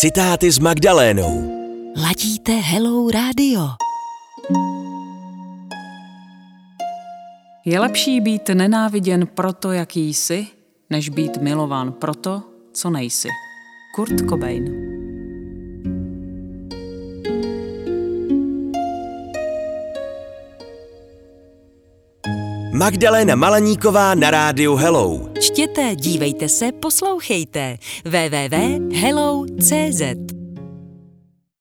Citáty s Magdalénou. Ladíte Hello Radio. Je lepší být nenáviděn proto, jaký jsi, než být milován proto, co nejsi. Kurt Cobain Magdaléna Malaníková na rádiu Hello. Čtěte, dívejte se, poslouchejte. www.hello.cz